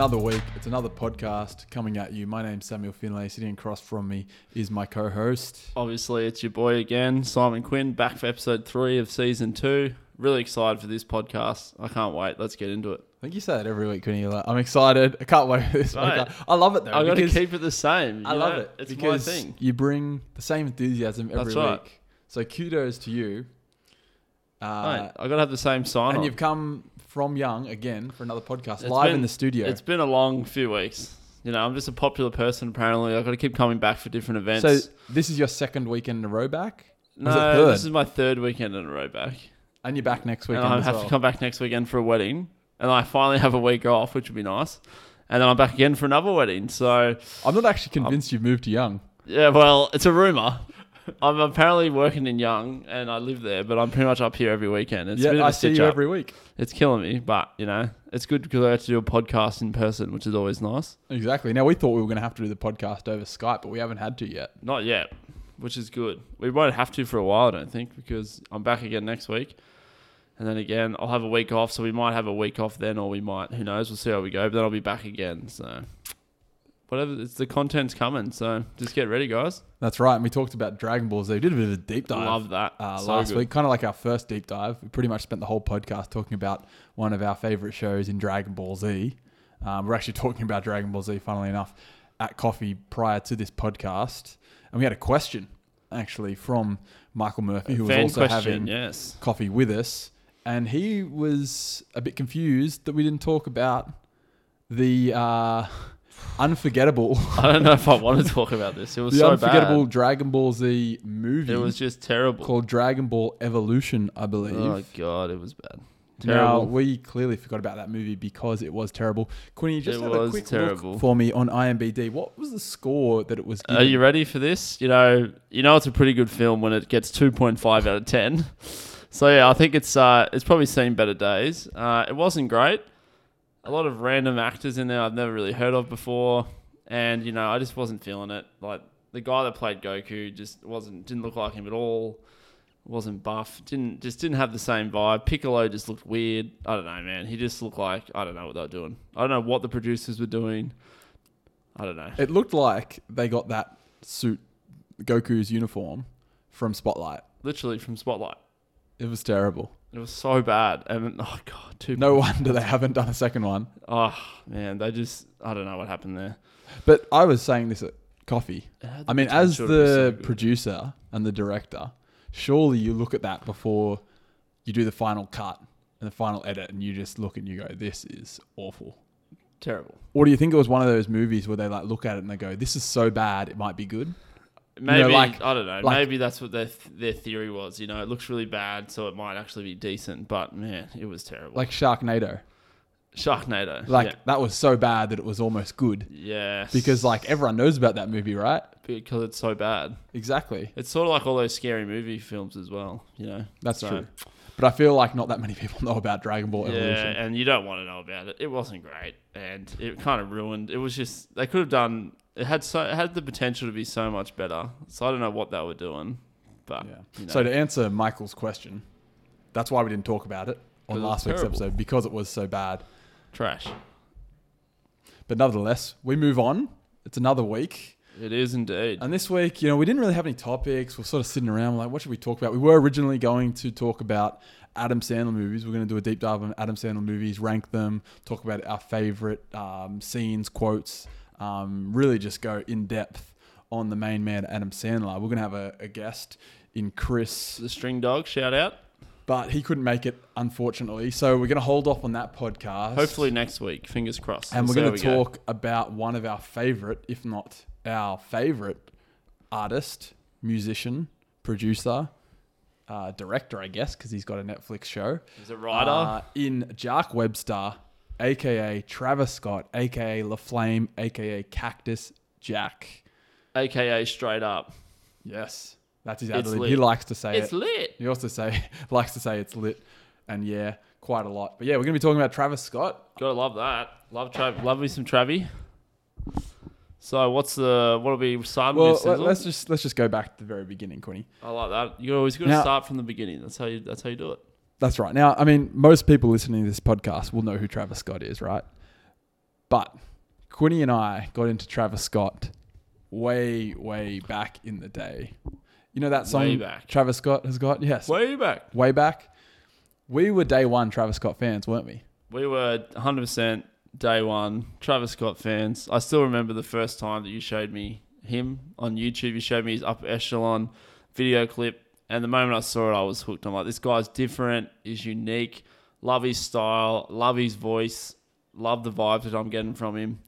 another week. It's another podcast coming at you. My name's Samuel Finlay. Sitting across from me is my co-host. Obviously, it's your boy again, Simon Quinn, back for episode three of season two. Really excited for this podcast. I can't wait. Let's get into it. I think you say that every week you're like, I'm excited. I can't wait for this Right. podcast. I love it though. I've got to keep it the same. I love know? it. It's because my thing. You bring the same enthusiasm every That's right. week. So kudos to you. Uh, Mate, I got to have the same sign and on. you've come from young again for another podcast live been- in the studio. It's been a long few weeks. You know, I'm just a popular person. Apparently, I've got to keep coming back for different events. So this is your second weekend in a row back, no, was it third? this is my third weekend in a row back, and you're back next and weekend I as have well. to come back next weekend for a wedding, and I finally have a week off, which would be nice. And then I'm back again for another wedding. So I'm not actually convinced you've moved to Young. Yeah, well, it's a rumor. I'm apparently working in Young, and I live there, but I'm pretty much up here every weekend. It's a bit yeah, of a I see you up. every week. It's killing me, but you know, it's good because I get to do a podcast in person, which is always nice. Exactly. Now we thought we were going to have to do the podcast over Skype, but we haven't had to yet. Not yet, which is good. We won't have to for a while, I don't think, because I'm back again next week, and then again I'll have a week off, so we might have a week off then, or we might. Who knows? We'll see how we go. But then I'll be back again. So whatever, it's the content's coming. So just get ready, guys. That's right. And we talked about Dragon Ball Z. We did a bit of a deep dive Love that. uh, So last good. week, kind of like our first deep dive. We pretty much spent the whole podcast talking about one of our favorite shows in Dragon Ball Z. Um, we're actually talking about Dragon Ball Z, funnily enough, at coffee prior to this podcast. And we had a question, actually, from Michael Murphy, who was also question, having yes. coffee with us. And he was a bit confused that we didn't talk about the uh, unforgettable, I don't know if I want to talk about this. It was the so unforgettable bad. Dragon Ball Z movie It was just terrible. called Dragon Ball Evolution, I believe. Oh god, it was bad. Terrible. Now we clearly forgot about that movie because it was terrible. Quinny, just It have a quick terrible. look for me on IMBD. What was the score that it was? Are you ready for this? You know, you know it's a pretty good film when it gets 2.5 out of 10. So yeah, I think it's uh it's probably seen better days. Uh it wasn't great. A lot of random actors in there I've never really heard of before and you know, I just wasn't feeling it. Like the guy that played Goku just wasn't didn't look like him at all. Wasn't buff. Didn't just didn't have the same vibe. Piccolo just looked weird. I don't know, man. He just looked like I don't know what they were doing. I don't know what the producers were doing. I don't know. It looked like they got that suit, Goku's uniform, from Spotlight. Literally from Spotlight. It was terrible. It was so bad, and oh god, two. No wonder they haven't done a second one. Oh man, they just I don't know what happened there. But I was saying this at coffee. I mean, as be so the producer and the director, surely you look at that before you do the final cut and the final edit, and you just look and you go, "This is awful." terrible. Or do you think it was one of those movies where they like look at it and they go, "This is so bad, it might be good"? Maybe like- I don't know. like- maybe that's what their their theory was. You know, it looks really bad, so it might actually be decent. But man, it was terrible. Like Sharknado. Sharknado. Like yeah. that was so bad that it was almost good Yeah. because like everyone knows about that movie, right? because it's so bad. Exactly. It's sort of like all those scary movie films as well. You know, That's So- true. But I feel like not that many people know about Dragon Ball Evolution. Yeah, and you don't want to know about it. It wasn't great, and it kind of ruined. It was just they could have done. It had so it had the potential to be so much better. So I don't know what they were doing, but Yeah. you know. So to answer Michael's question, that's why we didn't talk about it on last week's terrible. episode because it was so bad. trash. But nevertheless, we move on. It's another week. It is indeed. And this week, you know, we didn't really have any topics. We're sort of sitting around, like, what should we talk about? We were originally going to talk about Adam Sandler movies. We're going to do a deep dive on Adam Sandler movies, rank them, talk about our favorite um, scenes, quotes, um, really just go in depth on the main man, Adam Sandler. We're going to have a, a guest in Chris, the string dog shout out. but he couldn't make it, unfortunately. So we're going to hold off on that podcast. Hopefully next week. Fingers crossed. And we're going to we go. talk about one of our favorite, if not our favorite, artist, musician, producer, uh, director, I guess, because he's got a Netflix show. He's a writer. Uh, in Jack Webster, aka Travis Scott, aka La Flame, aka Cactus Jack. AKA straight up. Yes, that's his ad lib. He likes to say It's it. lit. He also say likes to say it's lit, and yeah, quite a lot. But yeah, we're gonna be talking about Travis Scott. Gotta love that. Love Trav. Love me some Travie. So what's the what'll be starting Well, with? Let's just let's just go back to the very beginning, Quinny. I like that. You're always to Now- start from the beginning. That's how you. That's how you do it. That's right. Now, I mean, most people listening to this podcast will know who Travis Scott is, right? But Quinny and I got into Travis Scott way, way back in the day. You know that song Way back. Travis Scott has got? Yes. Way back. way back. We were day one Travis Scott fans, weren't we? We were 100% day one Travis Scott fans. I still remember the first time that you showed me him on YouTube. You showed me his upper echelon video clip. And the moment I saw it, I was hooked. I'm like, this guy's different, he's unique. Love his style, love his voice, love the vibes that I'm getting from him.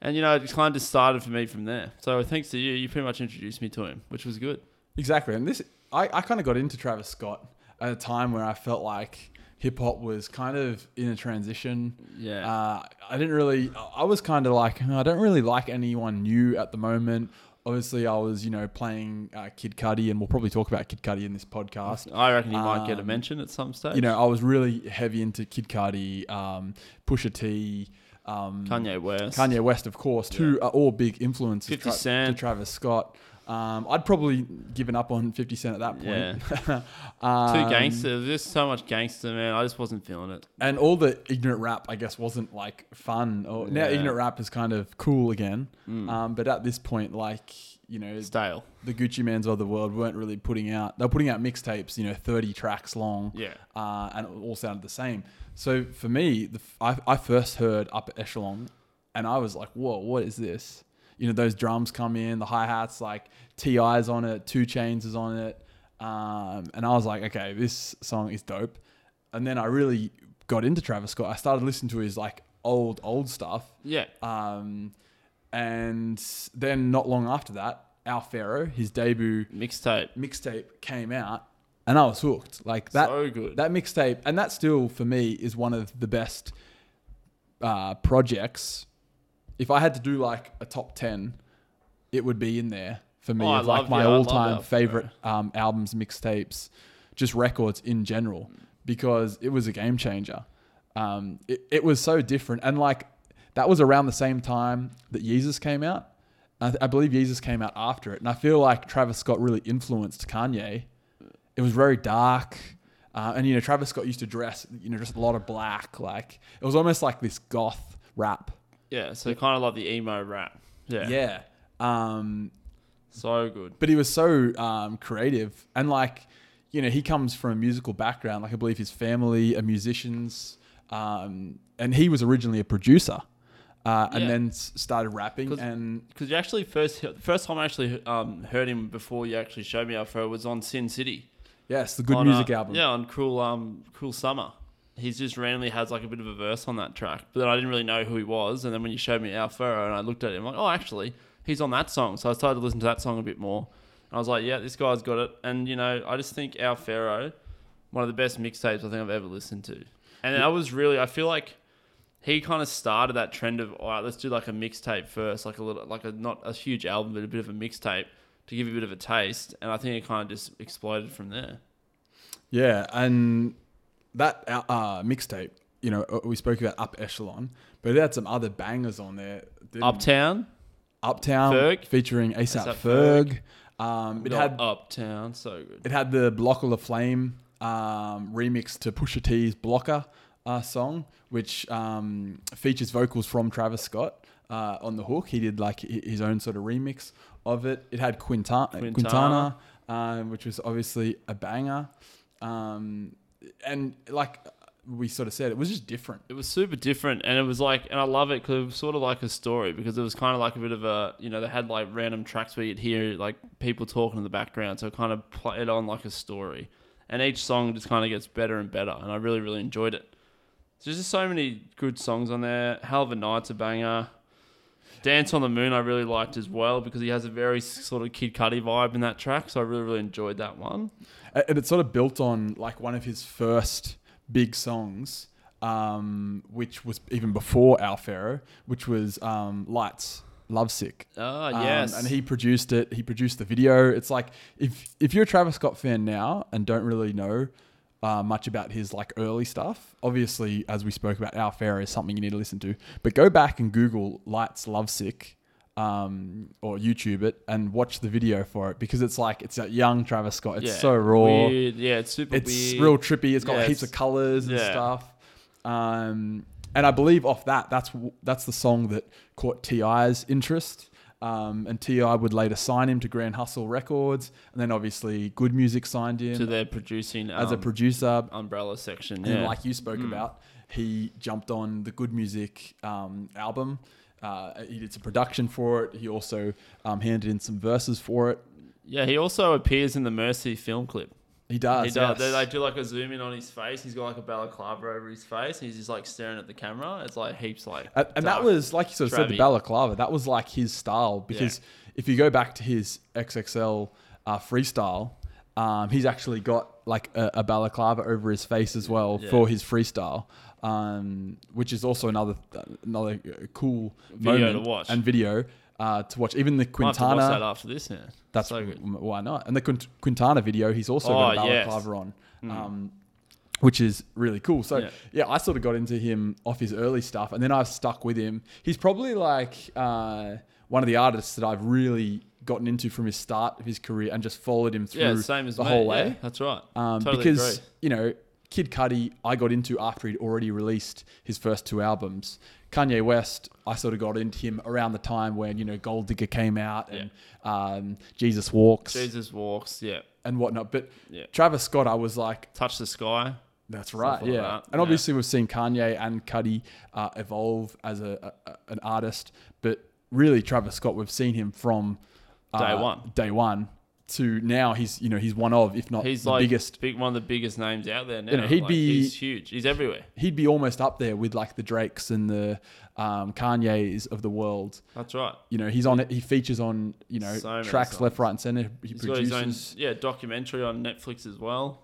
And, you know, it kind of started for me from there. So thanks to you, you pretty much introduced me to him, which was good. Exactly. And this, I, I kind of got into Travis Scott at a time where I felt like hip hop was kind of in a transition. Yeah. Uh, I didn't really, I was kind of like, "Oh, I don't really like anyone new at the moment. Obviously, I was, you know, playing uh, Kid Cudi, and we'll probably talk about Kid Cudi in this podcast. I reckon he might get a Um, mention at some stage. You know, I was really heavy into Kid Cudi, um, Pusha T, um, Kanye West. Kanye West, of course. Two are all big influences 50 tra- Cent. to Travis Scott. Um, I'd probably given up on 50 Cent at that point. Too Um, gangster. There's so much gangster, man. I just wasn't feeling it. And all the ignorant rap, I guess, wasn't like fun. Or now ignorant rap is kind of cool again. Mm. Um, but at this point, like you know, Stale. the Gucci Mans of the world weren't really putting out. They're putting out mixtapes, you know, 30 tracks long. Yeah. uh, and it all sounded the same. So for me, the, f- I, I first heard Upper Echelon, and I was like, "Whoa, what is this?" You know, those drums come in, the hi hats, like T.I.'s on it, 2 Chainz is on it, um, and I was like, "Okay, this song is dope." And then I really got into Travis Scott. I started listening to his like old old stuff, Yeah. um, and then not long after that, Owl Pharaoh, his debut Mixtape. mixtape came out, and I was hooked. Like that, so good. that mixtape, and that still for me is one of the best uh, projects. If I had to do like a top ten, it would be in there for me. Oh, I of like love- my yeah, I love all-time Al favorite um, albums, mixtapes, just records in general, because it was a game changer. Um, it, it was so different, and like that was around the same time that Yeezus came out. I, I believe Yeezus came out after it, and I feel like Travis Scott really influenced Kanye. It was very dark, uh, and you know Travis Scott used to dress, you know, just a lot of black. Like it was almost like this goth rap. Yeah. So kind of like the emo rap. Yeah. Yeah. Um, So good. but he was so um, creative and like you know he comes from a musical background like i believe his family are musicians um, and he was originally a producer uh, and Yeah. then s- started rapping 'Cause- and Because you actually first first time I actually um, heard him before you actually showed me Owl Pharaoh was on Sin City. yes the good on, music uh, album Yeah, on Cruel um Cruel Summer. He's just randomly has like a bit of a verse on that track, but then I didn't really know who he was. And then when you showed me Owl Pharaoh and I looked at him, I'm like, oh, actually, he's on that song. So I started to listen to that song a bit more. And I was like, yeah, this guy's got it. And you know, I just think Owl Pharaoh, one of the best mixtapes I think I've ever listened to. And I was really, I feel like he kind of started that trend of, all right, let's do like a mixtape first, like a little, like a not a huge album, but a bit of a mixtape to give you a bit of a taste. And I think it kind of just exploded from there. yeah and that uh, uh, mixtape you know uh, we spoke about up echelon but it had some other bangers on there Uptown, uptown Ferg. featuring asap, A$AP ferg, Um, it had Uptown, so good. It had the Block of the Flame um, remix to Pusha T's Blocka uh, song, which um, features vocals from Travis Scott uh, on the hook. He did like his own sort of remix of it. It had Quintana, Quintana. Quintana um, which was obviously a banger. Um, and like we sort of said, it was just different. It was super different, and it was like, and I love it because it was sort of like a story because it was kind of like a bit of a, you know, they had like random tracks where you'd hear like people talking in the background, so it kind of played on like a story, and each song just kind of gets better and better, and I really really enjoyed it. There's just so many good songs on there. Hell of a Night's a banger. Dance on the Moon I really liked as well because he has a very sort of Kid Cudi vibe in that track, so I really really enjoyed that one. And it sort of built on like one of his first big songs, um, which was even before Owl Pharaoh, which was um, Lights, Lovesick. Ah Um, yes, and he produced it. He produced the video. It's like if if you're a Travis Scott fan now and don't really know uh, much about his like early stuff, obviously as we spoke about, Owl Pharaoh is something you need to listen to. But go back and Google Lights Lovesick. um, or YouTube it and watch the video for it because it's like it's a young Travis Scott. It's Yeah, so raw. Weird. Yeah, it's super It's weird. real trippy. It's got Yeah, heaps it's- of colors and yeah. stuff. Um, and I believe off that, that's that's the song that caught T.I.'s interest. Um, and T.I. would later sign him to Grand Hustle Records, and then obviously Good Music signed him to their producing as a um, producer. umbrella section. And Yeah, like you spoke Mm. about, he jumped on the Good Music um, album. Uh, he did some production for it. He also um, handed in some verses for it. yeah. He also appears in the Mercy film clip. He does. he does. They, yes. they do like a zoom in on his face. He's got like a balaclava over his face. And he's just like staring at the camera. It's like heaps like. And, and that was, like you sort of said, the balaclava. That was like his style because if you go back to his XXL uh, freestyle, um, he's actually got like a, a balaclava over his face as well Yeah. for his freestyle, um, which is also another another uh, cool Video to moment watch. and video uh, to watch. Even the Might to watch that Quintana, after this. Yeah, that's so good. why not? And the Quintana video, he's also got a Oh, yes. on. Mm. Um, which is really cool. So Yeah. yeah. I sort of got into him off his early stuff, and then I've stuck with him. He's probably like uh, one of the artists that I've really gotten into from his start of his career and just followed him through Yeah, same as the whole Yeah, way. that's right. Um, Totally because agree. you know, Kid Cudi, I got into after he'd already released his first two albums. Kanye West, I sort of got into him around the time when you know Gold Digger came out and um, Jesus Walks Jesus walks. Yeah, and whatnot. But yeah. Travis Scott, I was like, Touch the sky. that's Stuff right, like yeah. that, And yeah. obviously, we've seen Kanye and Cudi uh, evolve as a, a, an artist, but really, Travis Scott, we've seen him from uh, Day one. day one to now. He's you know he's one of, if not He's the like biggest. big, one of the biggest names out there now. You know, he'd Like, be- he's huge. He's everywhere. He'd be almost up there with like the Drakes and the um, Kanyes of the world. That's right. You know, he's on it. He features on you know So tracks left, right, and center. He He's produces. own yeah documentary on Netflix as well.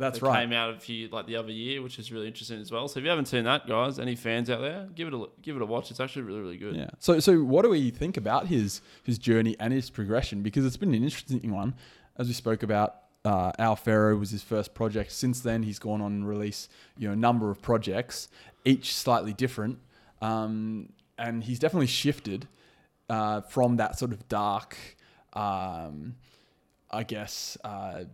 That's that right. Came out a few like the other year, which is really interesting as well. So if you haven't seen that, guys, any fans out there, give it a look- give it a watch. It's actually really really good. Yeah. So so what do we think about his his journey and his progression? Because it's been an interesting one, as we spoke about. Uh, Al was his first project. Since then, he's gone on and release you know a number of projects, each slightly different, um, and he's definitely shifted uh, from that sort of dark, um, I guess. Uh,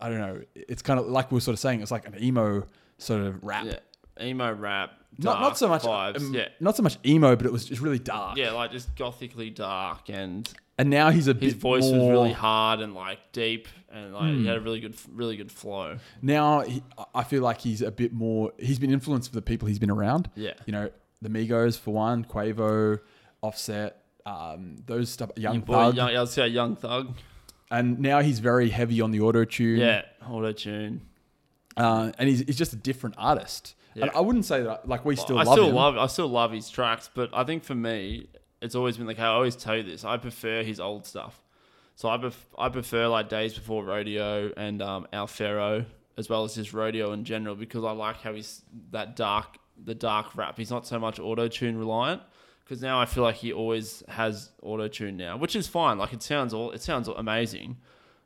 I don't know. It's kind of like we were sort of saying. It's like an emo sort of rap. Yeah. Emo rap. Not not so much vibes. um, yeah. not so much emo, but it was just really dark. Yeah, like just gothically dark, and And now he's a bit his voice more, was really hard and like deep, and like he Hmm. had a really good, really good flow. now he, I feel like he's a bit more. He's been influenced for the people he's been around. Yeah, You know, the Migos for one, Quavo, Offset, um, those stuff. Young Young boy, Thug, young, I would say young thug. And now he's very heavy on the auto tune. Yeah, auto tune. uh, and he's, he's just a different artist. And Yeah. I wouldn't say that like we still I love still him. love, I still love his tracks, but I think for me, it's always been like I always tell you this. I prefer his old stuff. So I, pref- I prefer like Days Before Rodeo and um, Owl Pharaoh as well as his rodeo in general because I like how he's that dark, the dark rap. He's not so much auto tune reliant because now I feel like he always has auto tune now, which is fine. Like it sounds all, it sounds amazing,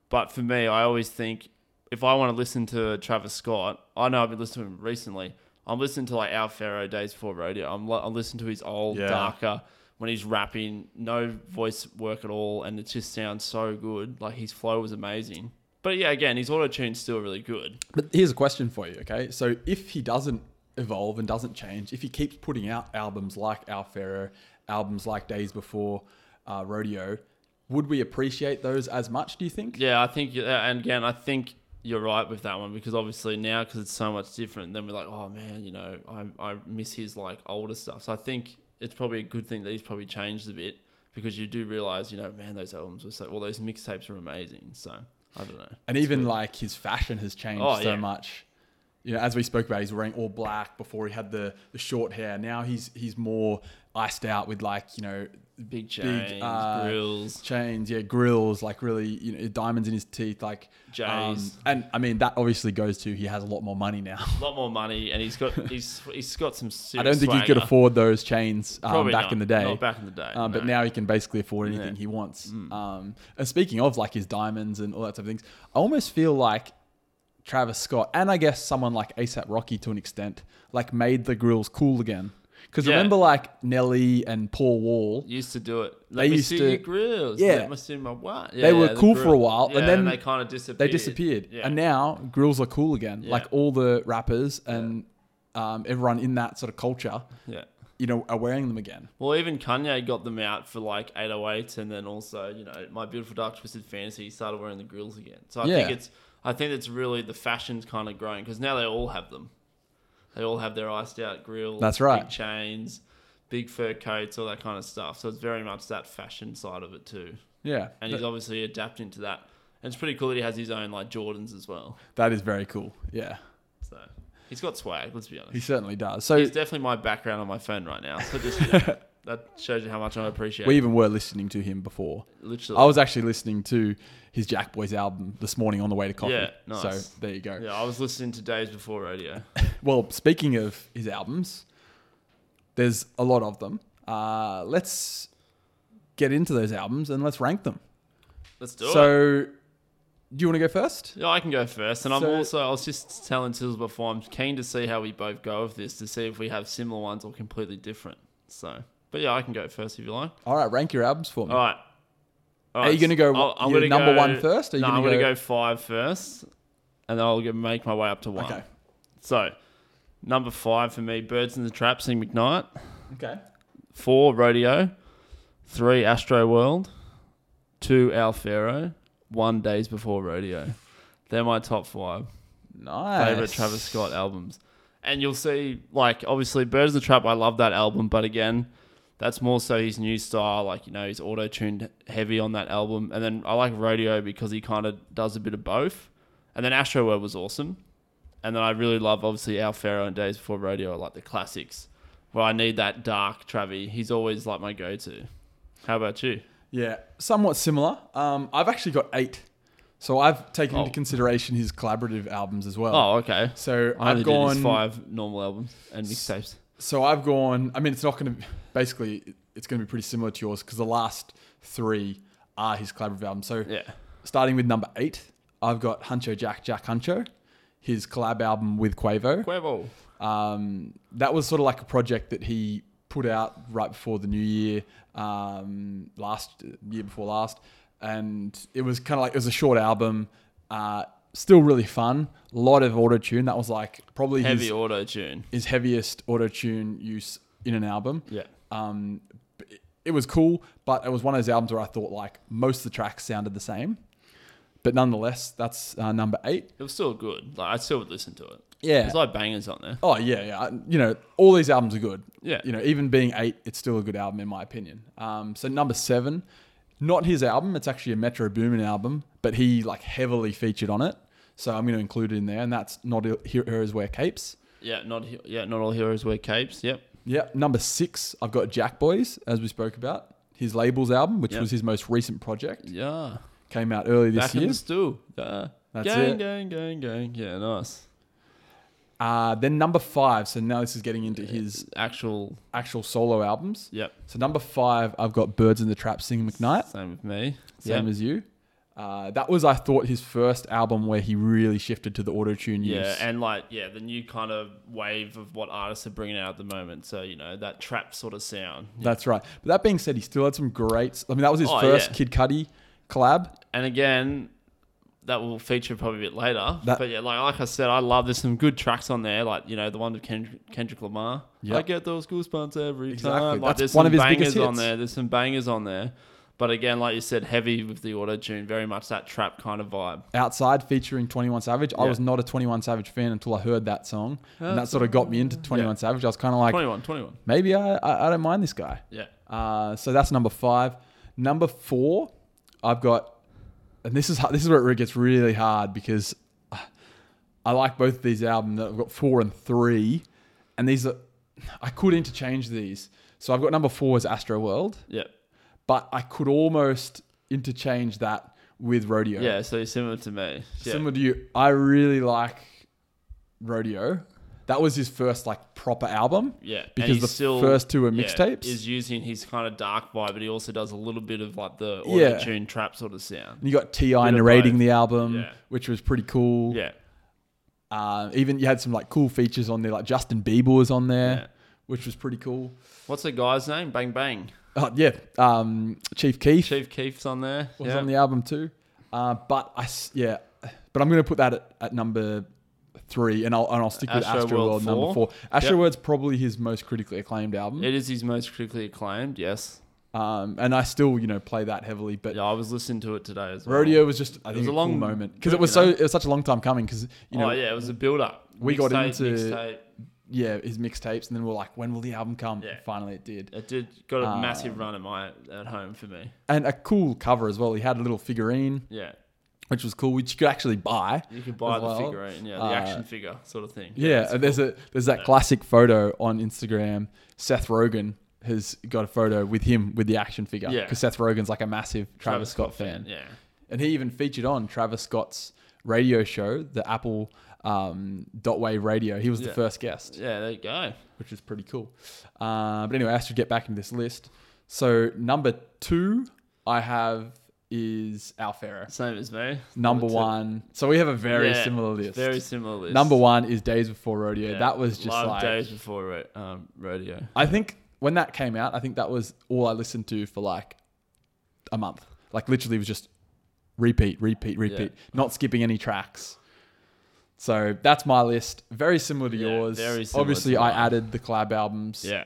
but for me, I always think if I want to listen to Travis Scott, I know I've been listening to him recently. I'm listening to like Owl Pharaoh Days Before Rodeo. I'm, li- I'm listening to his old, Yeah. darker, when he's rapping, no voice work at all, and it just sounds so good. Like his flow was amazing. But yeah, again, his auto tune's still really good. But here's a question for you, okay? So if he doesn't evolve and doesn't change, if he keeps putting out albums like Owl Pharaoh, albums like Days Before uh, Rodeo, would we appreciate those as much? Do you think? Yeah, I think, and again, I think you're right with that one because obviously now, because it's so much different, then we're like, oh man, you know, I, I miss his like older stuff. So I think it's probably a good thing that he's probably changed a bit because you do realize, you know, man, those albums were so, well, those mixtapes are amazing. So I don't know. And even like his fashion has changed Oh, so yeah. much. You know, as we spoke about, he's wearing all black before he had the, the short hair. Now he's he's more iced out with like you know Big chains, uh, grills, chains, yeah, grills, like really you know diamonds in his teeth, like um, and I mean that obviously goes to he has a lot more money now. a lot more money, and he's got he's he's got some. I don't think he could afford those chains um, back not. in the day. Not back in the day. Um, but now he can basically afford anything Yeah. Mm. he wants. Um, and speaking of like his diamonds and all that type of things, I almost feel like Travis Scott and I guess someone like ASAP Rocky to an extent, like made the grills cool again. Because Yeah. remember, like Nelly and Paul Wall, Used to do it. Let They me used see to- your grills. Yeah. Let me see my what? They were the cool for a while, and Yeah, then they kind of disappeared. they disappeared, Yeah. and now grills are cool again. Yeah. Like all the rappers and um, everyone in that sort of culture, yeah. You know, are wearing them again. Well, even Kanye got them out for like 808s, and then also, you know, My Beautiful Dark Twisted Fantasy started wearing the grills again. So I think it's, I think it's really the fashion's kind of growing because now they all have them. They all have their iced out grills. That's right. Big chains, big fur coats, all that kind of stuff. So it's very much that fashion side of it too. Yeah, And he's obviously adapting to that. And it's pretty cool that he has his own like Jordans as well. that is very cool. Yeah, So he's got swag. Let's be honest. he certainly does. So He's definitely my background on my phone right now. So just you know, that shows you how much I appreciate. we it. even were listening to him before. Literally. I was actually listening to his Jack Boys album this morning on the way to coffee. Yeah, nice. So there you go. Yeah, I was listening to Days Before Rodeo. Well, speaking of his albums, there's a lot of them. Uh, let's get into those albums and let's rank them. Let's do it. so, do you want to go first? Yeah, I can go first. And I'm also, I was just telling Tills before, I'm keen to see how we both go with this to see if we have similar ones or completely different. So, but yeah, I can go first if you like. All right, rank your albums for me. All right. All Are you gonna go I'll- your number one first, or are you no, gonna I'm going to go- go five first, and then I'll make my way up to one. Okay. So, number five for me, Birds in the Trap, Sing McKnight. Okay. Four, Rodeo. Three, Astro World. Two, Owl Pharaoh. One, Days Before Rodeo. They're my top five Nice. favorite Travis Scott albums. And you'll see, like, obviously, Birds of the Trap, I love that album, but again, that's more so his new style. Like, you know, he's auto tuned heavy on that album. And then I like Rodeo because he kind of does a bit of both. And then Astro World was awesome. And then I really love, obviously, Owl Pharaoh and Days Before Rodeo are like the classics where I need that dark Travi. He's always like my go to. How about you? Yeah, somewhat similar. Um, I've actually got eight, so I've taken Oh. into consideration his collaborative albums as well. Oh, okay. So I only I've did gone his five normal albums and mixtapes. So I've gone. I mean, it's not going to. Basically, it's going to be pretty similar to yours because the last three are his collaborative albums. So Yeah. starting with number eight, I've got Huncho Jack Jack Huncho, his collab album with Quavo. Quavo. Um, that was sort of like a project that he put out right before the new year, um, last year before last, and it was kind of like it was a short album, uh, still really fun. A lot of auto tune. That was like probably Heavy auto tune. his heaviest auto tune use in an album. Yeah. Um, it- it was cool, but it was one of those albums where I thought like most of the tracks sounded the same. But nonetheless, that's uh, number eight. It was still good. Like I still would listen to it. Yeah. There's like bangers on there. Oh yeah, yeah. You know, all these albums are good. Yeah. You know, even being eight, it's still a good album in my opinion. Um, so number seven, not his album. It's actually a Metro Boomin album, but he like heavily featured on it. So I'm going to include it in there, and that's not Heroes Wear Capes. Yeah, not yeah, not all heroes wear capes. Yep. Yep. Number six, I've got Jack Boys, as we spoke about. His Labels album, which Yep. was his most recent project, Yeah. came out early this Back in year. the stew. Yeah. That's gang, it. gang, gang, gang. Yeah, nice. Uh, then number five, so now this is getting into his Actual. actual solo albums. Yep. So number five, I've got Birds in the Trap, Sing McKnight. Same with me. same as you. Uh, that was, I thought, his first album where he really shifted to the auto tune use. Yeah, and like yeah, the new kind of wave of what artists are bringing out at the moment. So you know that trap sort of sound. That's right. But that being said, he still had some great. I mean, that was his Oh, first yeah. Kid Cudi collab. And again, that will feature probably a bit later. That- but yeah, like like I said, I love there's some good tracks on there. Like you know the one with Kendrick, Kendrick Lamar. Yep. I get those goosebumps every Exactly. time. Like That's there's one some of his bangers biggest on hits. there. There's some bangers on there. But again, like you said, heavy with the auto tune, very much that trap kind of vibe. Outside featuring 21 Savage. I was not a 21 Savage fan until I heard that song. and that sort of got me into 21 Savage. I was kind of like, 21, 21. maybe I, I, I don't mind this guy. Yeah. Uh, so that's number five. Number four, I've got, and this is this is where it gets really hard because uh, I like both of these albums. I've got four and three, and these are I could interchange these. So I've got number four as Astro World, Yeah. but I could almost interchange that with Rodeo. Yeah, so similar to me. Yeah. Similar to you, I really like Rodeo. That was his first like proper album. Yeah, Because the first two are yeah, mixtapes. Is using his kind of dark vibe, but he also does a little bit of like the Yeah. auto tune trap sort of sound. And you got T.I. narrating the album, Yeah. which was pretty cool. Yeah, Uh, even you had some like cool features on there, like Justin Bieber was on there, Yeah. which was pretty cool. What's the guy's name? Bang Bang. Oh, yeah, um, Chief Keef. Chief Keef's on there. was yeah. on the album too. Uh, but I yeah, but I'm gonna put that at, at number three, and I'll and I'll stick with Astro World number four. four. Astro World's probably his most critically acclaimed album, It is his most critically acclaimed. Yes. um, and I still you know play that heavily. But Yeah, I was listening to it today as well. Rodeo was just I It think was a, long long moment because it was so know? it was such a long time coming because you know oh yeah, it was a build up. We got Mixtape, into- mixtape. yeah his mixtapes, and then we are like, when will the album come? Yeah. And finally, it did. It did got a Uh, massive run at my at home for me. And a cool cover as well. He had a little figurine, Yeah, which was cool, which you could actually buy. you could buy the well. figurine, yeah, the Uh, action figure sort of thing. Yeah, it's and there's cool. a there's that classic photo on Instagram. Seth Rogen has got a photo with him with the action figure. Yeah. because Seth Rogen's like a massive Travis, Scott, fan. Yeah, and he even featured on Travis Scott's radio show, the Apple um, Dot Wave Radio. He was the first guest, yeah. There you go. which is pretty cool. Uh, but anyway, I should get back into this list. So number two, I have is Owl Pharaoh. Same as me. Number two. one. So we have a very Yeah, similar list. Very similar list. Number one is Days Before Rodeo. Yeah, That was just love like days before ro- um, rodeo. I think when that came out, I think that was all I listened to for like a month. Like literally, it was just repeat, repeat, repeat, not skipping any tracks. So that's my list. Very similar to Yeah, yours. very similar Obviously, to I mine. added the collab albums, Yeah,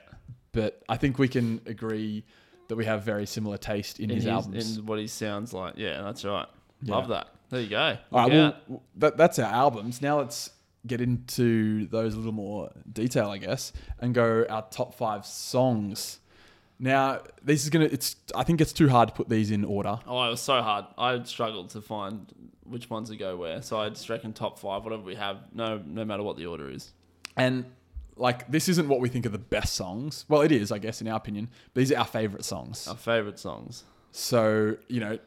but I think we can agree that we have very similar taste in, in his, his, albums. in what he sounds like. Yeah, that's right. Yeah. Love that. There you go. All right, Yeah. well, that, that's our albums. Now let's get into those a little more detail, I guess, and go our top five songs. Now, this is gonna. It's. I think it's too hard to put these in order. Oh, it was so hard. I struggled to find which ones to go where. So I just reckon top five, whatever we have, no, no matter what the order is. And like, this isn't what we think are the best songs. Well, it is, I guess, in our opinion. But these are our favorite songs. Our favorite songs. So you know,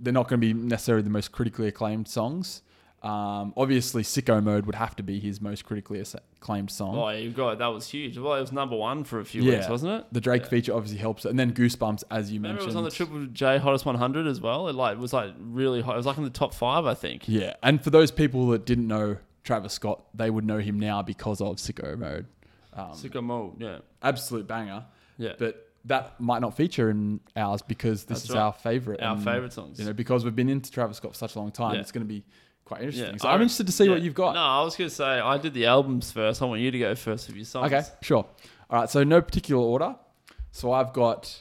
they're not going to be necessarily the most critically acclaimed songs. Um, obviously, "Sicko Mode" would have to be his most critically acclaimed song. Oh, you got that was huge. Well, it was number one for a few Yeah. weeks, wasn't it? The Drake Yeah. feature obviously helps, and then Goosebumps, as you Remember, mentioned. it was on the Triple J Hottest 100 as well. It like was like really hot. It was like in the top five, I think. Yeah, and for those people that didn't know Travis Scott, they would know him now because of Sicko Mode. Um, Sicko mode, yeah, absolute banger, yeah. but that might not feature in ours because this That's is right. our favorite. Our and, favorite songs. You know, because we've been into Travis Scott for such a long time, Yeah. it's going to be quite interesting. Yeah, So I- I'm interested to see what you've got. No, I was gonna say I did the albums first. I want you to go first with your songs. Okay, sure. All right, so no particular order. So I've got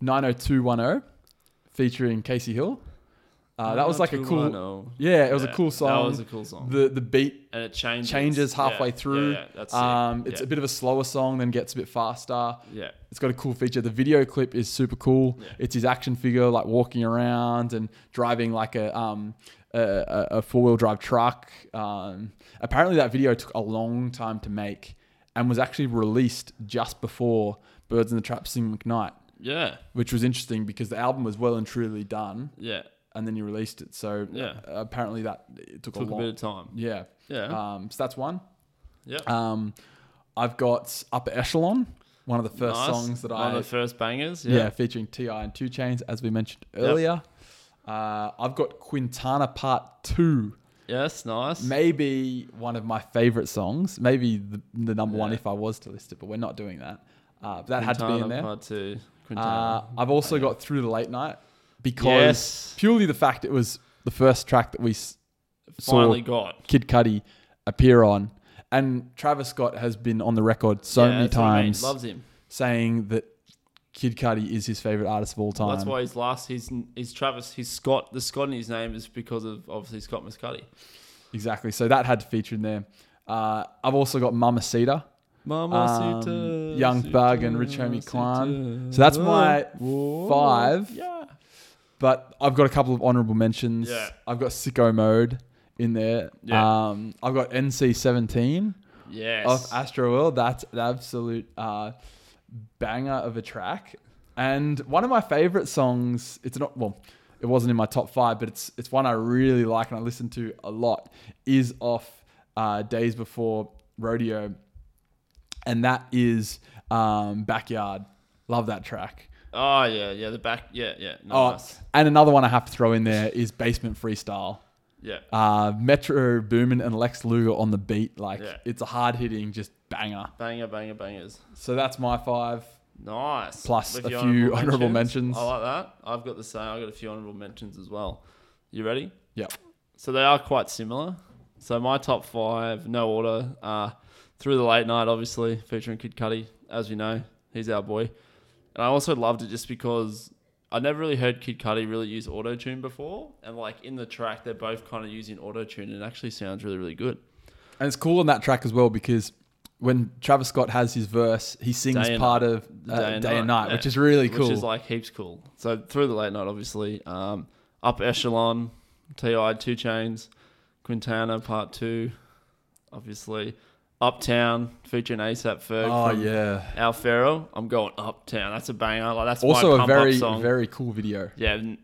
90210 featuring Kacy Hill. Uh, that was like a cool, 90210. yeah, it was a cool song. That was a cool song. the the beat and it changes changes halfway Yeah, through. Yeah, yeah, that's. Um, it's yeah. a bit of a slower song, then gets a bit faster. yeah. It's got a cool feature. The video clip is super cool. Yeah. It's his action figure, like walking around and driving like a um a- a four wheel drive truck. Um, apparently, that video took a long time to make and was actually released just before Birds in the Trap Sing McKnight, Yeah, which was interesting because the album was well and truly done, yeah. And then you released it. So Yeah. uh, apparently that it took, Took a a bit of time. yeah. Yeah, Um, so that's one. yeah. Um, I've got Upper Echelon, one of the first Nice. songs that One I of the first bangers. yeah. Yeah, featuring T.I. and 2 Chainz, as we mentioned earlier. Uh, I've got Quintana Part Two, yes, nice. maybe one of my favorite songs, maybe the, the number one if I was to list it, but we're not doing that. Uh, that had to be in there. Part two. Uh, Quintana. I've also got Through the Late Night because yes, purely the fact it was the first track that we s- finally got. Kid Cudi appear on, and Travis Scott has been on the record so Yeah, many what I mean. times Loves him. saying that Kid Cudi is his favorite artist of all time. That's why his last, his, his Travis, his Scott, the Scott in his name is because of obviously Scott Mescudi. Exactly. So that had to feature in there. Uh, I've also got Mamacita, Mama Um, Young Thug and Rich Homie Quan. So that's my five. Yeah. But I've got a couple of honorable mentions. Yeah. I've got Sicko Mode in there. Yeah. Um, I've got NC17 Yes. of Astro World. That's an absolute uh, banger of a track. And one of my favorite songs, it's not, well, it wasn't in my top five, but it's it's one I really like and I listen to a lot, is off uh, Days Before Rodeo. And that is um, Backyard. Love that track. Oh yeah, yeah. The back. Yeah, yeah. Oh, Nice. and another one I have to throw in there is Basement Freestyle. yeah. Uh, Metro Boomin and Lex Luger on the beat, like Yeah. it's a hard hitting, just banger. Banger, banger, bangers. So that's my five. Nice. Plus a few honourable mentions. I like that. I've got the same. I've got a few honourable mentions as well. You ready? Yep. So they are quite similar. So my top five, no order, uh, through the late night, obviously featuring Kid Cudi, as we know, he's our boy. And I also loved it just because I never really heard Kid Cudi really use auto tune before, and like in the track, they're both kind of using auto tune, and it actually sounds really, really good. And it's cool on that track as well because when Travis Scott has his verse, he sings part of uh, Day Day, and and Night, Night, yeah. which is really cool. which is like heaps cool. So through the late night, obviously, um, up echelon, T.I., 2 Chainz, Quintana Part Two, obviously, Uptown featuring ASAP Ferg. oh from yeah. Owl Pharaoh. I'm going Uptown. That's a banger. Like that's Also a very very cool video. yeah, and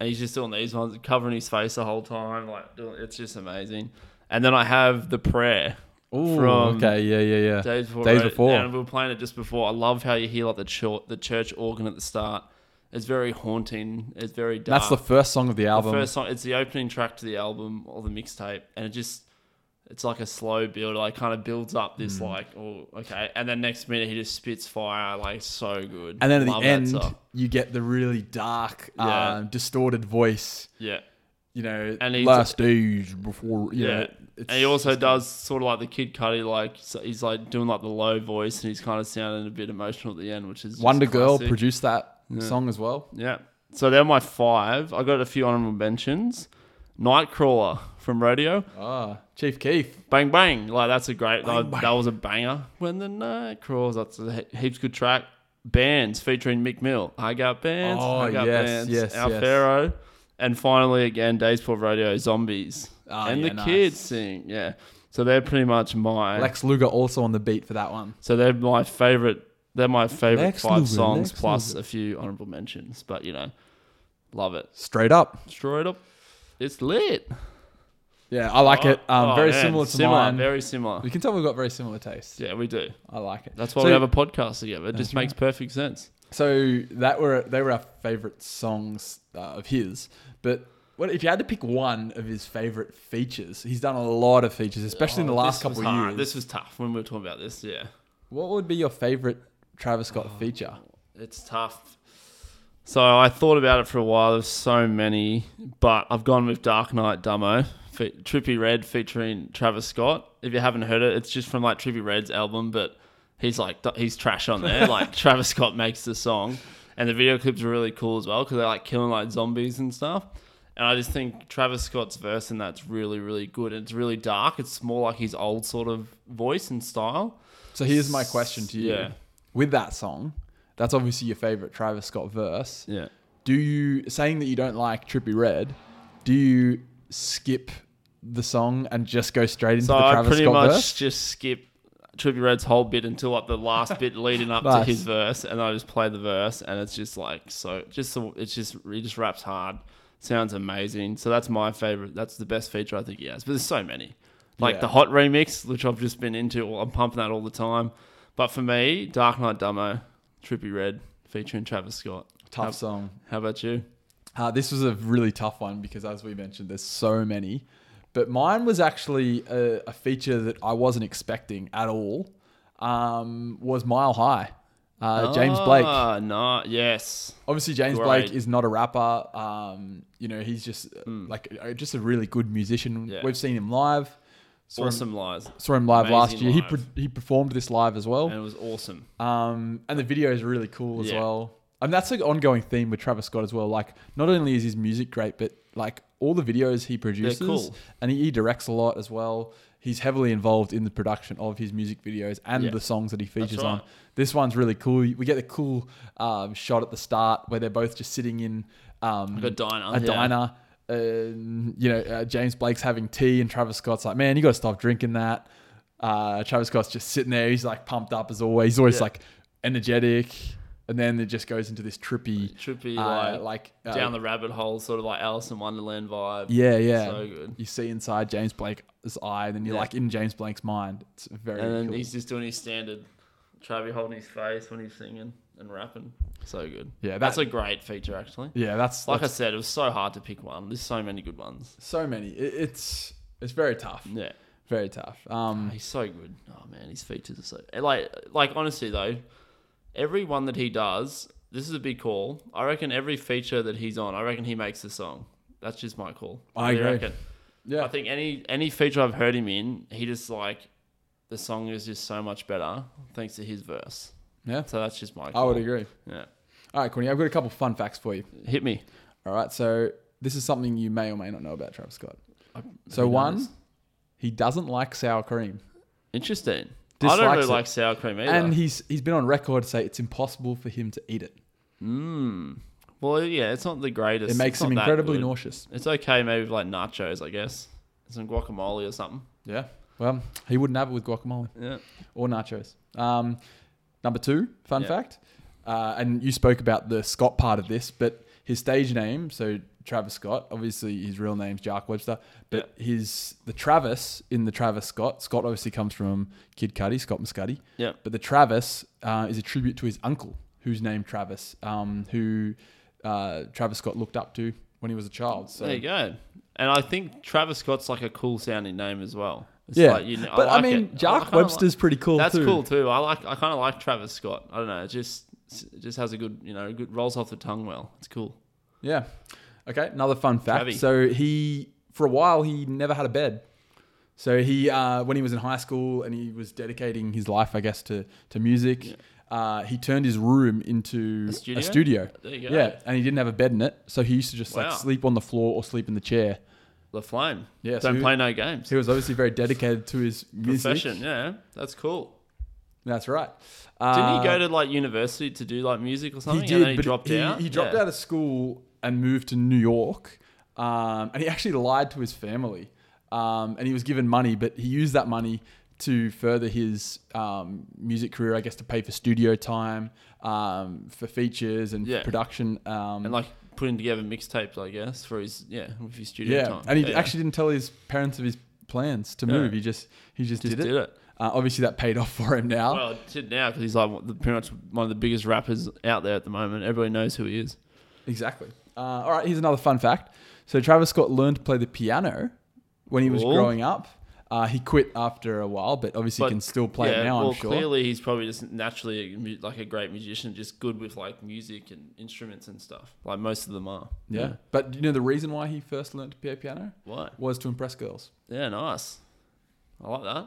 he's just doing these ones, covering his face the whole time. Like doing, it's just amazing. And then I have the prayer. Ooh, From okay, yeah, yeah, yeah. Days before. Days Before. And we were playing it just before. I love how you hear like the church, the church organ at the start. It's very haunting. It's very dark. That's the first song of the The album. first song. It's the opening track to the album or the mixtape, and it just it's like a slow build. Like kind of builds up this Hmm. like oh okay, and then next minute he just spits fire like so good. and then at Love the end, you get the really dark, Yeah. um, distorted voice. yeah. You know, And he's- last days before. You Yeah. know, it's And he also does sort of like the Kid Cudi, like so he's like doing like the low voice, and he's kind of sounding a bit emotional at the end, which is WondaGurl classic. produced that Yeah. song as well. Yeah. So they're my five. I got a few honorable mentions. Nightcrawler from Rodeo. Ah, Chief Keef. Bang bang. Like that's a great Bang, that, bang. that was a banger. When the night crawls, that's a he- heaps good track. Bands featuring Meek Mill. I got bands. Oh, I got yes, bands. yes, Our yes. Pharaoh. And finally again, Days for Radio Zombies. Ah, and yeah, the nice. kids sing. Yeah. So they're pretty much my Lex Luger also on the beat for that one. so they're my favorite. They're my favorite Lex five Luger, songs Lex plus Luger. a few honorable mentions. But you know, love it. Straight up. Straight up, it's lit. Yeah, I like it. Um, Oh, very man, similar to mine. Very similar. we can tell we've got very similar tastes. Yeah, we do. I like it. That's why So- we have a podcast together. It just makes perfect sense. So that were they were our favorite songs uh, of his. But what if you had to pick one of his favorite features? He's done a lot of features, especially in the Oh, last couple of years. This was tough when we were talking about this. Yeah, what would be your favorite Travis Scott Oh. feature? it's tough. So I thought about it for a while. There's so many, but I've gone with Dark Knight Dummo, fe- Trippie Redd featuring Travis Scott. If you haven't heard it, it's just from like Trippie Redd's album, but he's like he's trash on there. like Travis Scott makes the song, and the video clips are really cool as well because they're like killing like zombies and stuff. And I just think Travis Scott's verse in that's really really good. It's really dark. It's more like his old sort of voice and style. So here's my question to you. Yeah. With that song, that's obviously your favorite Travis Scott verse. Yeah. Do you saying that you don't like Trippie Redd? Do you skip the song and just go straight into So the I Travis pretty Scott much verse? just skip Trippie Redd's whole bit until like the last bit leading up to his verse, and I just play the verse, and it's just like so. Just so it's just he just raps hard, sounds amazing. So that's my favorite. That's the best feature I think he has. But there's so many, like Yeah. the hot remix, which I've just been into. Well, I'm pumping that all the time. But for me, Dark Knight Dummo, Trippie Redd featuring Travis Scott. Tough How- song. How about you? Uh, this was a really tough one because, as we mentioned, there's so many. But mine was actually a, a feature that I wasn't expecting at all. Um, was Mile High. Uh, James Blake. Ah, no, yes. Obviously, James Great. Blake is not a rapper. Um, you know, he's just Mm. like uh, just a really good musician. Yeah. We've seen him live. Saw him, Awesome lies. saw him live last Amazing year. He pre- he performed this live as well. And it was awesome. Um, and the video is really cool as Yeah. well. And that's an ongoing theme with Travis Scott as well. Like, not only is his music great, but like all the videos he produces, cool. and he, he directs a lot as well. He's heavily involved in the production of his music videos and Yeah. the songs that he features That's on. This one's really cool. We get the cool um, shot at the start where they're both just sitting in um, Like a diner. a yeah. diner. And, you know, uh, James Blake's having tea, and Travis Scott's like, man, you got to stop drinking that. Uh, Travis Scott's just sitting there. He's like pumped up as always. He's always Yeah. like energetic. And then it just goes into this trippy, Trippy, uh, like, like, uh, down the rabbit hole, sort of like Alice in Wonderland vibe. yeah, yeah. So good. You see inside James Blake's eye, and then you're Yeah. like in James Blake's mind. It's very And then cool. he's just doing his standard Travis holding his face when he's singing and rapping. So good. Yeah, That's a great feature, actually. yeah, that's Like that's I said, it was so hard to pick one. There's so many good ones. so many. It, it's it's very tough. Yeah. Very tough. Um, He's so good. Oh man, his features are so like like honestly though, every one that he does, this is a big call. I reckon every feature that he's on, I reckon he makes the song. That's just my call. I agree. reckon. yeah. I think any any feature I've heard him in, he just like the song is just so much better thanks to his verse. yeah. So that's just my. I would agree. Yeah, All right, Courtney, I've got a couple fun facts for you. hit me. All right, so this is something you may or may not know about Travis Scott. I- So one, he doesn't like sour cream, interesting. I don't really it. like sour cream either. and he's he's been on record to say it's impossible for him to eat it. mm. Well, yeah, it's not the greatest. It makes It's him incredibly nauseous. It's okay, maybe with like nachos, I guess. Some guacamole or something. Yeah. Well, he wouldn't have it with guacamole Yeah. or nachos. Um, number two, fun Yeah. fact, uh, and you spoke about the Scott part of this, but his stage name, so Travis Scott, obviously his real name's Jacques Webster, but his the Travis in the Travis Scott, Scott obviously comes from Kid Cudi, Scott Mescudi, Yeah. but the Travis uh, is a tribute to his uncle, who's named Travis, um, who uh, Travis Scott looked up to when he was a child. So there you go. And I think Travis Scott's like a cool sounding name as well. It's yeah, like, you know, but I, like mean, it. Jacques Webster's pretty cool that's too. cool too. I like. I kind of like Travis Scott. I don't know. Just it just has a good, you know, good rolls off the tongue well. It's cool. Yeah. Okay. Another fun fact. So he, for a while, he never had a bed. So he, uh, when he was in high school and he was dedicating his life, I guess, to to music, Yeah. uh, he turned his room into A studio? studio. There you go. Yeah, and he didn't have a bed in it, so he used to just Wow. like sleep on the floor or sleep in the chair. The Flame. Yeah, so Don't he- play no games. He was obviously very dedicated to his music. Profession. Yeah, that's cool. That's right. Didn't Uh, he go to like university to do like music or something? He did, and then he but dropped he, out. He dropped Yeah. out of school and moved to New York, um, and he actually lied to his family. Um, and he was given money, but he used that money to further his um, music career. I guess to pay for studio time, um, for features and Yeah. production. Um, and like putting together mixtapes, I guess, for his yeah with his studio yeah, time. and he Yeah. actually didn't tell his parents of his plans to move. He just he just, just did, did it. it. Uh, obviously, that paid off for him now. Well, it did now because he's like pretty much one of the biggest rappers out there at the moment. Everybody knows who he is. Exactly. Uh, all right, here's another fun fact. So Travis Scott learned to play the piano when he was growing up. Uh, he quit after a while, but obviously But, can still play yeah, it now. well, I'm sure. clearly he's probably just naturally a like a great musician, just good with like music and instruments and stuff. Like most of them are. yeah. But you know the reason why he first learned to play piano Why? was to impress girls, Yeah, nice. I like that.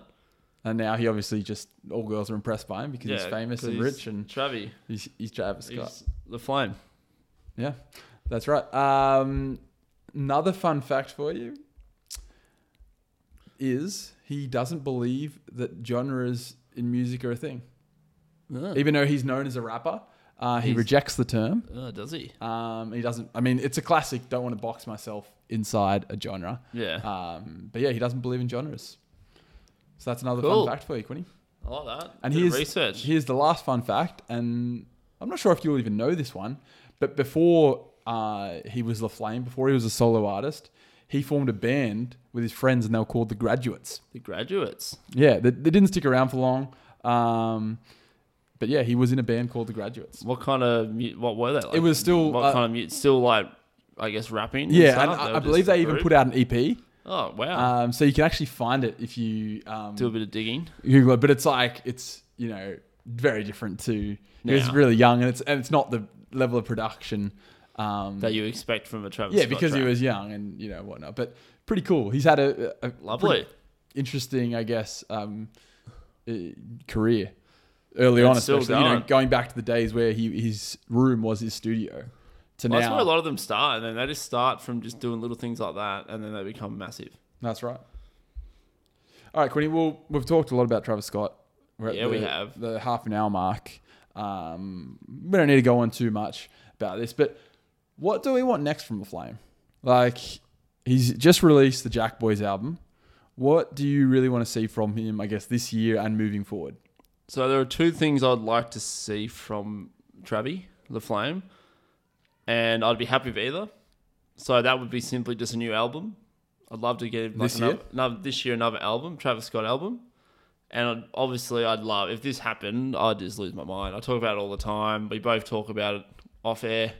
And now he obviously just all girls are impressed by him because he's famous and he's rich, and Travi. he's, he's Travis Scott. He's the flame. Yeah, that's right. Um, another fun fact for you is he doesn't believe that genres in music are a thing. Oh, Even though he's known as a rapper, uh, he rejects the term. Oh, does he? Um, he doesn't. I mean, it's a classic. Don't want to box myself inside a genre. Yeah. Um, but yeah, he doesn't believe in genres. So that's another Cool. fun fact for you, Quinny. I like that. And here's research. Here's the last fun fact, and I'm not sure if you'll even know this one, but before uh, he was La Flame, before he was a solo artist, he formed a band with his friends, and they were called the Graduates. the graduates. Yeah, they, they didn't stick around for long. Um, but yeah, he was in a band called the Graduates. What kind of what were they? Like? It was still, what uh, kind of? Still like I guess rapping. Yeah, and? They I, I believe they even put out an EP. Oh wow! Um, so you can actually find it if you um, Do a bit of digging. Google it. But it's like it's you know very different to. He was really young, and it's and it's not the level of production um, that you expect from a Travis. yeah, Scott because he was young and you know whatnot. But pretty cool. He's had a, a lovely. interesting, I guess, um, career early Yeah, on, especially you know, going. going back to the days where he his room was his studio. To Well, that's where a lot of them start, and then they just start from just doing little things like that, and then they become massive. That's right. All right, Quinny. Well, we've talked a lot about Travis Scott. Yeah, the, we have. the half an hour mark. Um, we don't need to go on too much about this, but what do we want next from the Flame? Like, he's just released the Jack Boys album. What do you really want to see from him? I guess this year and moving forward. So there are two things I'd like to see from Travi, the Flame, and I'd be happy with either. So that would be simply just a new album. I'd love to get like This year? another, another this year another album, Travis Scott album. And I'd, obviously, I'd love if this happened. I'd just lose my mind. I talk about it all the time. We both talk about it off air.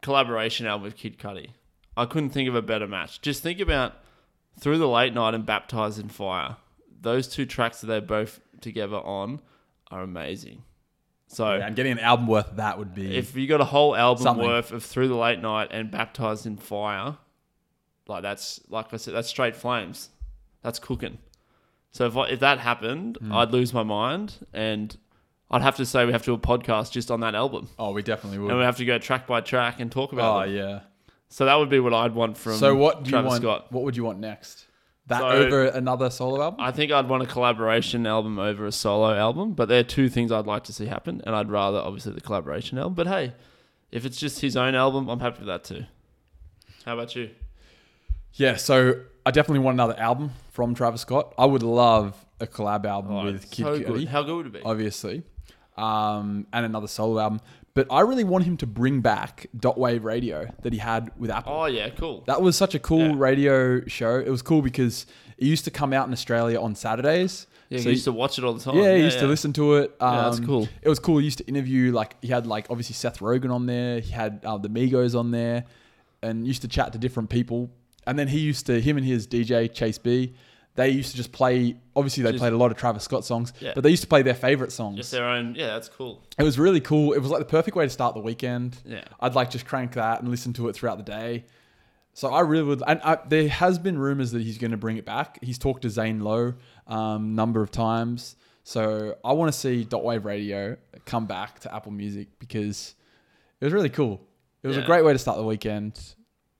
Collaboration album with Kid Cudi. I couldn't think of a better match. Just think about Through the Late Night and Baptized in Fire. Those two tracks that they're both together on are amazing. So Yeah, and getting an album worth of that would be if you got a whole album Something. worth of Through the Late Night and Baptized in Fire, like that's like I said, that's straight flames. That's cooking. So if I, if that happened, Hmm. I'd lose my mind, and I'd have to say we have to do a podcast just on that album, Oh, we definitely would. and we have to go track by track and talk about oh them. yeah. So that would be what I'd want from So what do you want? Scott. What would you want next? That So- over another solo album? I think I'd want a collaboration album over a solo album, but there are two things I'd like to see happen, and I'd rather obviously the collaboration album. But hey, if it's just his own album, I'm happy with that too. How about you? Yeah, so I definitely want another album from Travis Scott. I would love a collab album Oh, with Kid so Cudi. How good would it be? obviously, um, and another solo album. But I really want him to bring back Dot Wave Radio that he had with Apple. Oh yeah, cool. That was such a cool Yeah. radio show. It was cool because it used to come out in Australia on Saturdays. Yeah, So you used to watch it all the time. Yeah, he used to listen to it. Um, Yeah, that's cool. It was cool. He used to interview like he had like obviously Seth Rogen on there. He had uh, the Migos on there, and used to chat to different people. And then he used to him and his DJ Chase B. They used to just play. Obviously, they Just- played a lot of Travis Scott songs, Yeah. but they used to play their favorite songs. Just their own. Yeah, that's cool. it was really cool. It was like the perfect way to start the weekend. Yeah. I'd like just crank that and listen to it throughout the day. So I really would, and I, there has been rumors that he's going to bring it back. He's talked to Zane Lowe um, number of times. So I want to see Dot Wave Radio come back to Apple Music because it was really cool. It was a great way to start the weekend.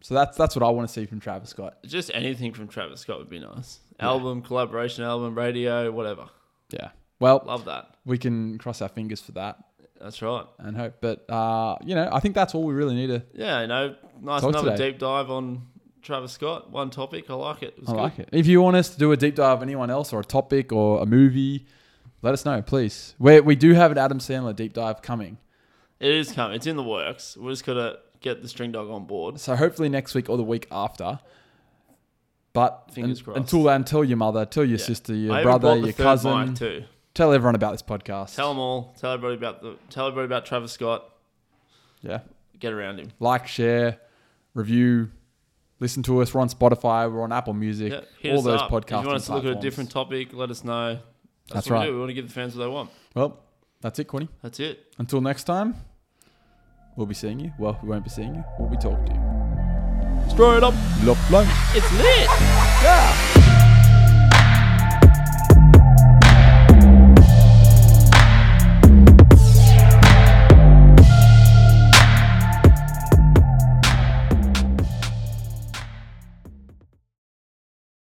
So that's that's what I want to see from Travis Scott. Just anything from Travis Scott would be nice. Album, collaboration album, radio, whatever. Yeah. Well, Love that. we can cross our fingers for that That's right. and hope. But uh, you know, I think that's all we really need to. Yeah, you know, nice another today. deep dive on Travis Scott. One topic. I like it. it was I good. like it. If you want us to do a deep dive of anyone else or a topic or a movie, let us know, please. We we do have an Adam Sandler deep dive coming. It is coming. It's in the works. We're just gotta get the string dog on board. So hopefully next week or the week after. But Fingers un- crossed. until then, tell your mother, tell your Yeah. sister, your I even brother, bought the your third cousin. mic too. Tell everyone about this podcast. Tell them all. Tell everybody about the. Tell everybody about Travis Scott. yeah. Get around him. Like, share, review, listen to us. We're on Spotify. We're on Apple Music. Yeah, hit all us those up. podcasting If you want us to look at a different topic, let us know. That's, That's what right. We, do. we want to give the fans what they want. Well, that's it, Quinny. That's it. Until next time, we'll be seeing you. Well, we won't be seeing you. We'll be talking to you. Straight up. Love, love. It's lit. Yeah.